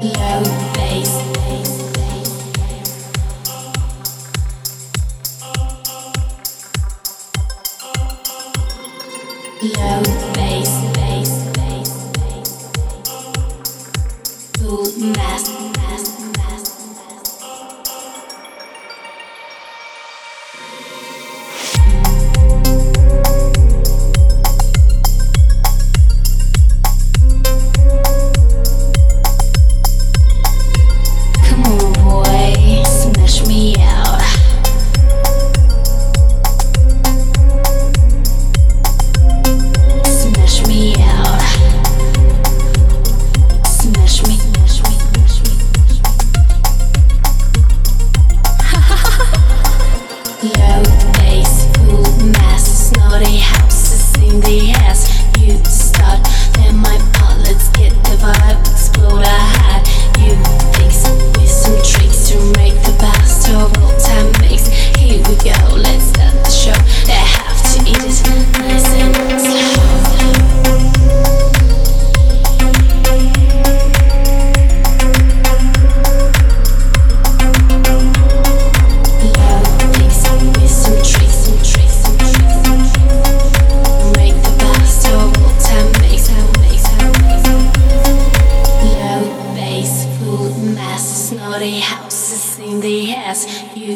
Low.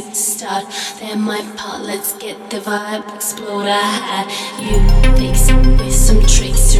to start. They're my part, let's get the vibe explode. I had you fix with some tricks